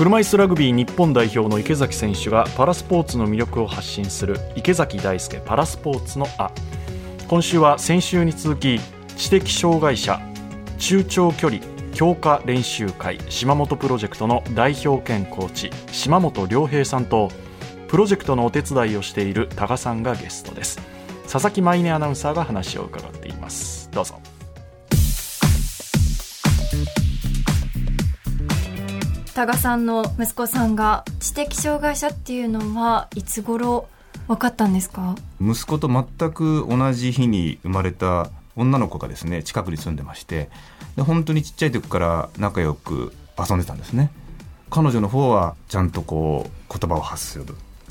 車椅子ラグビー日本代表の池崎選手がパラスポーツの魅力を発信する池崎大輔パラスポーツのあ。今週は先週に続き知的障害者中長距離強化練習会島本プロジェクトの代表兼コーチ島本良平さんとプロジェクトのお手伝いをしている多賀さんがゲストです。佐々木舞音アナウンサーが話を伺っています。どうぞ。多賀さんの息子さんが知的障害者っていうのはいつ頃分かったんですか？息子と全く同じ日に生まれた女の子がですね近くに住んでましてで本当にちっちゃい時から仲良く遊んでたんですね。彼女の方はちゃんとこう言葉を発する。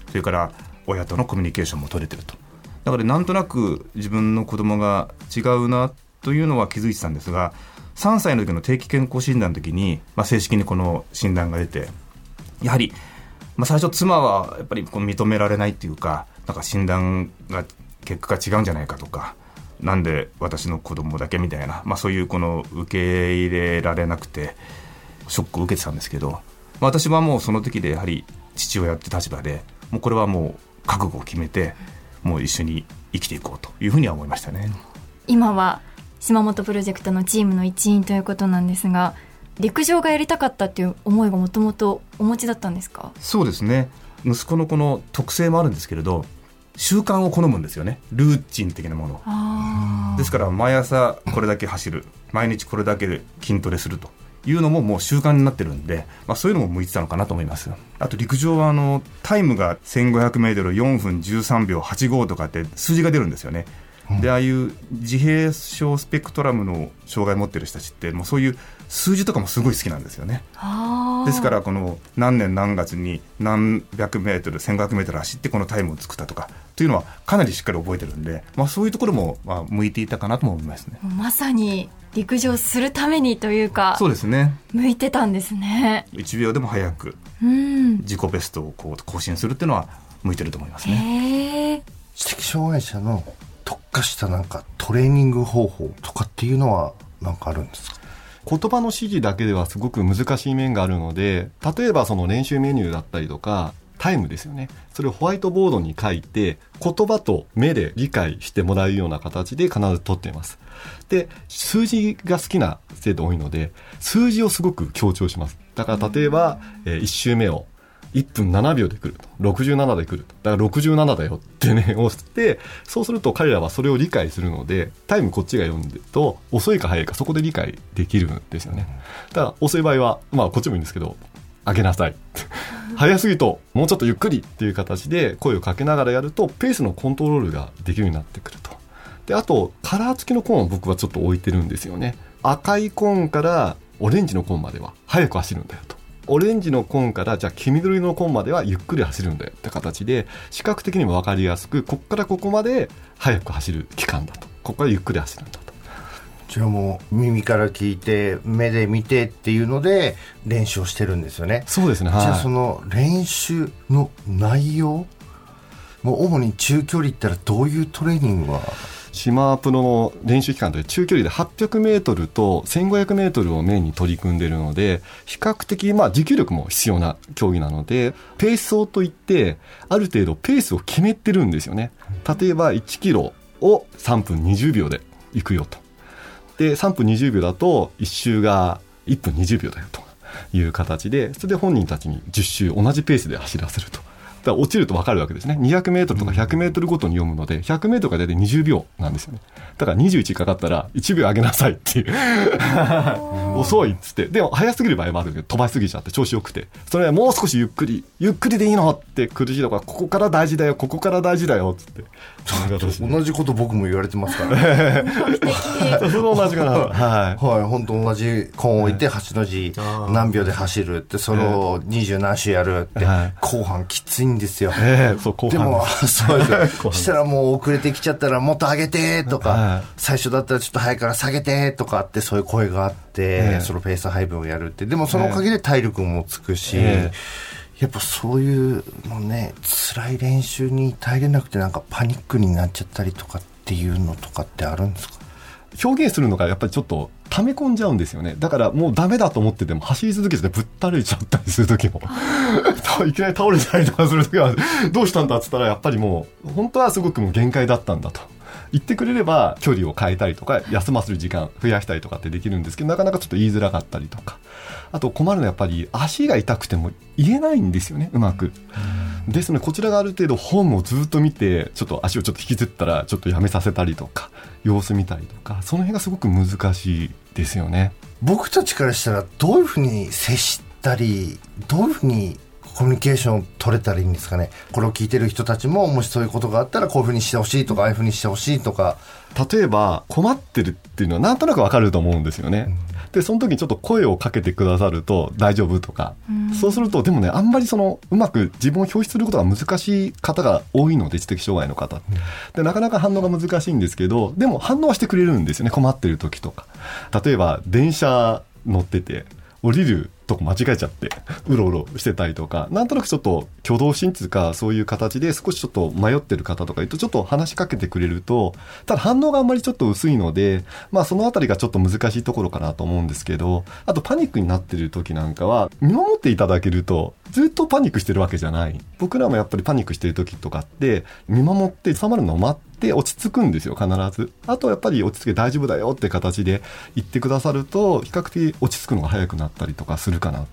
それから親とのコミュニケーションも取れてると。だからなんとなく自分の子供が違うなというのは気づいてたんですが3歳の時の定期健康診断の時に、まあ、正式にこの診断が出てやはり、まあ、最初妻はやっぱりこう認められないっていうかなんか診断が結果が違うんじゃないかとかなんで私の子供だけみたいな、まあ、そういうこの受け入れられなくてショックを受けてたんですけど、まあ、私はもうその時でやはり父親って立場でもうこれはもう覚悟を決めてもう一緒に生きていこうというふうには思いましたね。今は島本プロジェクトのチームの一員ということなんですが陸上がやりたかったっていう思いがもともとお持ちだったんですか？そうですね。息子のこの特性もあるんですけれど習慣を好むんですよね。ルーチン的なものですから毎朝これだけ走る。毎日これだけで筋トレすると。いうのももう習慣になってるんで、まあ、そういうのも向いてたのかなと思います。あと陸上はあのタイムが 1500m4 分13秒85とかって数字が出るんですよねでああいう自閉症スペクトラムの障害を持ってる人たちってもうそういう数字とかもすごい好きなんですよね。ですからこの何年何月に何百メートル1500メートル走ってこのタイムを作ったとかというのはかなりしっかり覚えてるんで、まあ、そういうところもまあ向いていたかなと思いますね。まさに陸上するためにというかそうですね。向いてたんですね。1秒でも早く自己ベストをこう更新するっていうのは向いてると思いますね。知的障害者の特化したなんかトレーニング方法とかっていうのは何かあるんですか？言葉の指示だけではすごく難しい面があるので例えばその練習メニューだったりとかタイムですよね。それをホワイトボードに書いて言葉と目で理解してもらうような形で必ず取っています。で数字が好きな生徒多いので数字をすごく強調します。だから例えば、えー、1周目を1分7秒で来ると。67で来ると。だから67だよってね、押して、そうすると彼らはそれを理解するので、タイムこっちが読んでると、遅いか早いかそこで理解できるんですよね。だから遅い場合は、まあこっちもいいんですけど、上げなさい。早すぎと、もうちょっとゆっくりっていう形で声をかけながらやると、ペースのコントロールができるようになってくると。で、あと、カラー付きのコーンを僕はちょっと置いてるんですよね。赤いコーンからオレンジのコーンまでは早く走るんだよと。オレンジのコーンからじゃあ黄緑のコーンまではゆっくり走るんだよって形で視覚的にも分かりやすくここからここまで速く走る期間だと。ここからゆっくり走るんだと。じゃあもう耳から聞いて目で見てっていうので練習をしてるんですよね。そうですね、はい、じゃあその練習の内容もう主に中距離ったらどういうトレーニングは島プロの練習期間で中距離で800メートルと1500メートルをメインに取り組んでいるので、比較的、まあ、持久力も必要な競技なので、ペース走といって、ある程度ペースを決めてるんですよね。例えば1キロを3分20秒で行くよと。で、3分20秒だと1周が1分20秒だよという形で、それで本人たちに10周同じペースで走らせると。だ落ちると分かるわけですね。200メートルとか100メートルごとに読むので、100メートルが大体20秒なんですよね。だから21かかったら1秒上げなさいっていう 遅いっつって。でも速すぎる場合もあるけど、飛ばしすぎちゃって調子よくて。それはもう少しゆっくり、ゆっくりでいいのって苦しいとか、ここから大事だよ、ここから大事だよっつって。同じこと僕も言われてますからね。その同じかな。はい。はい、本当同じコーン置いて8の字何秒で走るって、それを20何周やるって、後半きついんですよ。えー、そう、後半。でも、そうですよ。したらもう遅れてきちゃったらもっと上げてとか、最初だったらちょっと早いから下げてとかってそういう声があって、そのペース配分をやるって。でもそのおかげで体力もつくし、やっぱそういうのね、辛い練習に耐えれなくてなんかパニックになっちゃったりとかっていうのとかってあるんですか？表現するのがやっぱりちょっと溜め込んじゃうんですよね。だからもうダメだと思ってても走り続けてぶったれちゃったりする時も。いきなり倒れたりとかする時は、どうしたんだっつったらやっぱりもう、本当はすごくもう限界だったんだと。言ってくれれば距離を変えたりとか休ませる時間増やしたりとかってできるんですけどなかなかちょっと言いづらかったりとかあと困るのはやっぱり足が痛くても言えないんですよねうまく。ですのでこちらがある程度本をずっと見てちょっと足をちょっと引きずったらちょっとやめさせたりとか様子見たりとかその辺がすごく難しいですよね。僕たちからしたらどういうふうに接したりどういうふうにコミュニケーション取れたらいいんですかね。これを聞いてる人たちももしそういうことがあったらこういうふうにしてほしいとかああいうふうにしてほしいとか。例えば困ってるっていうのはなんとなくわかると思うんですよね。うん、でその時にちょっと声をかけてくださると大丈夫とか、うん、そうするとでもねあんまりそのうまく自分を表出することが難しい方が多いので知的障害の方、うん、でなかなか反応が難しいんですけどでも反応はしてくれるんですよね。困ってる時とか。例えば電車乗ってて降りるとこ間違えちゃって、うろうろしてたりとか、なんとなくちょっと挙動心ってか、そういう形で少しちょっと迷ってる方とかいうと、ちょっと話しかけてくれると、ただ反応があんまりちょっと薄いので、まあそのあたりがちょっと難しいところかなと思うんですけど、あとパニックになってる時なんかは、見守っていただけると、ずっとパニックしてるわけじゃない。僕らもやっぱりパニックしてる時とかって、見守って収まるのを待って、落ち着くんですよ、必ず。あとやっぱり落ち着け大丈夫だよって形で言ってくださると、比較的落ち着くのが早くなったりとかするかなと。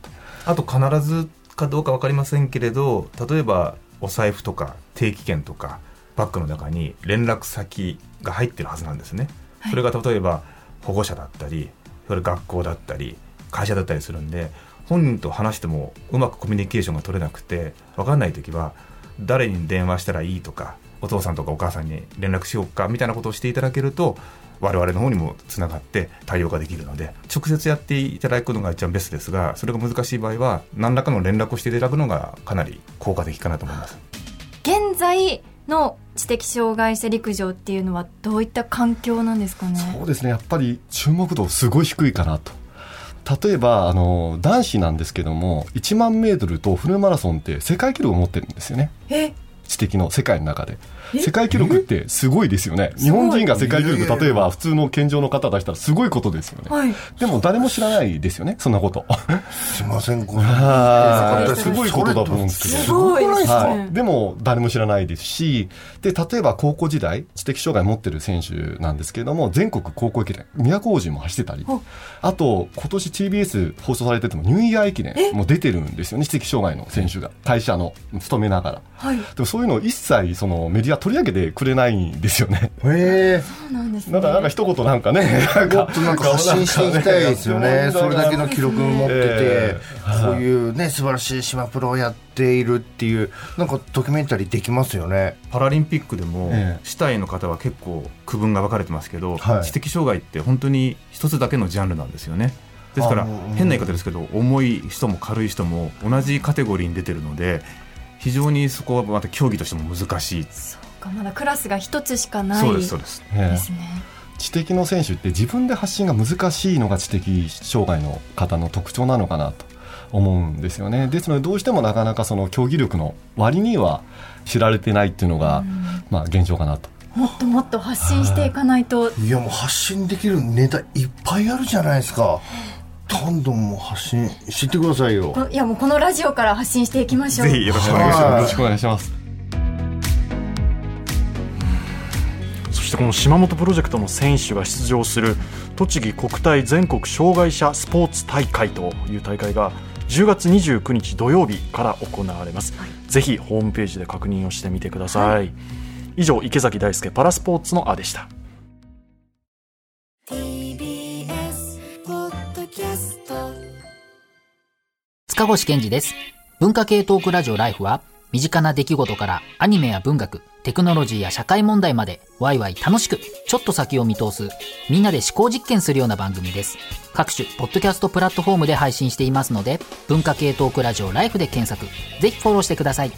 あと必ずかどうか分かりませんけれど、例えばお財布とか定期券とかバッグの中に連絡先が入ってるはずなんですね。それが例えば保護者だったり、それ学校だったり、会社だったりするんで、本人と話してもうまくコミュニケーションが取れなくて分かんない時は誰に電話したらいいとかお父さんとかお母さんに連絡しようかみたいなことをしていただけると我々の方にもつながって対応ができるので直接やっていただくのが一番ベストですがそれが難しい場合は何らかの連絡をしていただくのがかなり効果的かなと思います。現在の知的障害者陸上っていうのはどういった環境なんですかね？そうですね。やっぱり注目度すごい低いかなと例えばあの男子なんですけども1万メートルとフルマラソンって世界記録を持ってるんですよね。え知的の世界の中で世界記録ってすごいですよね。日本人が世界記録、例えば普通の健常の方出したらすごいことですよね。はい、でも誰も知らないですよね、そんなこと。すいません、ごめんなさい。すごいことだと思うんですけど。すごいですね、でも誰も知らないですし、で、例えば高校時代、知的障害持ってる選手なんですけれども、全国高校駅伝、都大路も走ってたり、あと、今年 TBS 放送されてても、ニューイヤー駅伝も出てるんですよね、知的障害の選手が。会社の勤めながら。はい、でもそういうのを一切そのメディア取り上げてくれないんですよね。へえ。そうなんですね。だからなんか一言なんかね、もっとなんか発信していきたいですよね。それだけの記録持ってて、えー、こういうね、素晴らしい島プロをやっているっていう、なんかドキュメンタリーできますよね。パラリンピックでも、えー、主体の方は結構区分が分かれてますけど、はい、知的障害って本当に一つだけのジャンルなんですよね。ですから変な言い方ですけど重い人も軽い人も同じカテゴリーに出てるので非常にそこはまた競技としても難しい。そうかまだクラスが一つしかないそうですそうです。ですね知的の選手って自分で発信が難しいのが知的障害の方の特徴なのかなと思うんですよね。ですのでどうしてもなかなかその競技力の割には知られてないっていうのが、まあ現状かなと。もっともっと発信していかないと。いやもう発信できるネタいっぱいあるじゃないですかどんどんも発信してくださいよ。いやもうこのラジオから発信していきましょう。ぜひよろしくお願いします。よろしくお願い。しますそしてこの島本プロジェクトの選手が出場する栃木国体全国障害者スポーツ大会という大会が10月29日土曜日から行われます、はい、ぜひホームページで確認をしてみてください、はい、以上池崎大輔パラスポーツのあでした塚越健治です。文化系トークラジオライフは、身近な出来事からアニメや文学、テクノロジーや社会問題まで、ワイワイ楽しく、ちょっと先を見通す、みんなで思考実験するような番組です。各種、ポッドキャストプラットフォームで配信していますので、文化系トークラジオライフで検索、ぜひフォローしてください。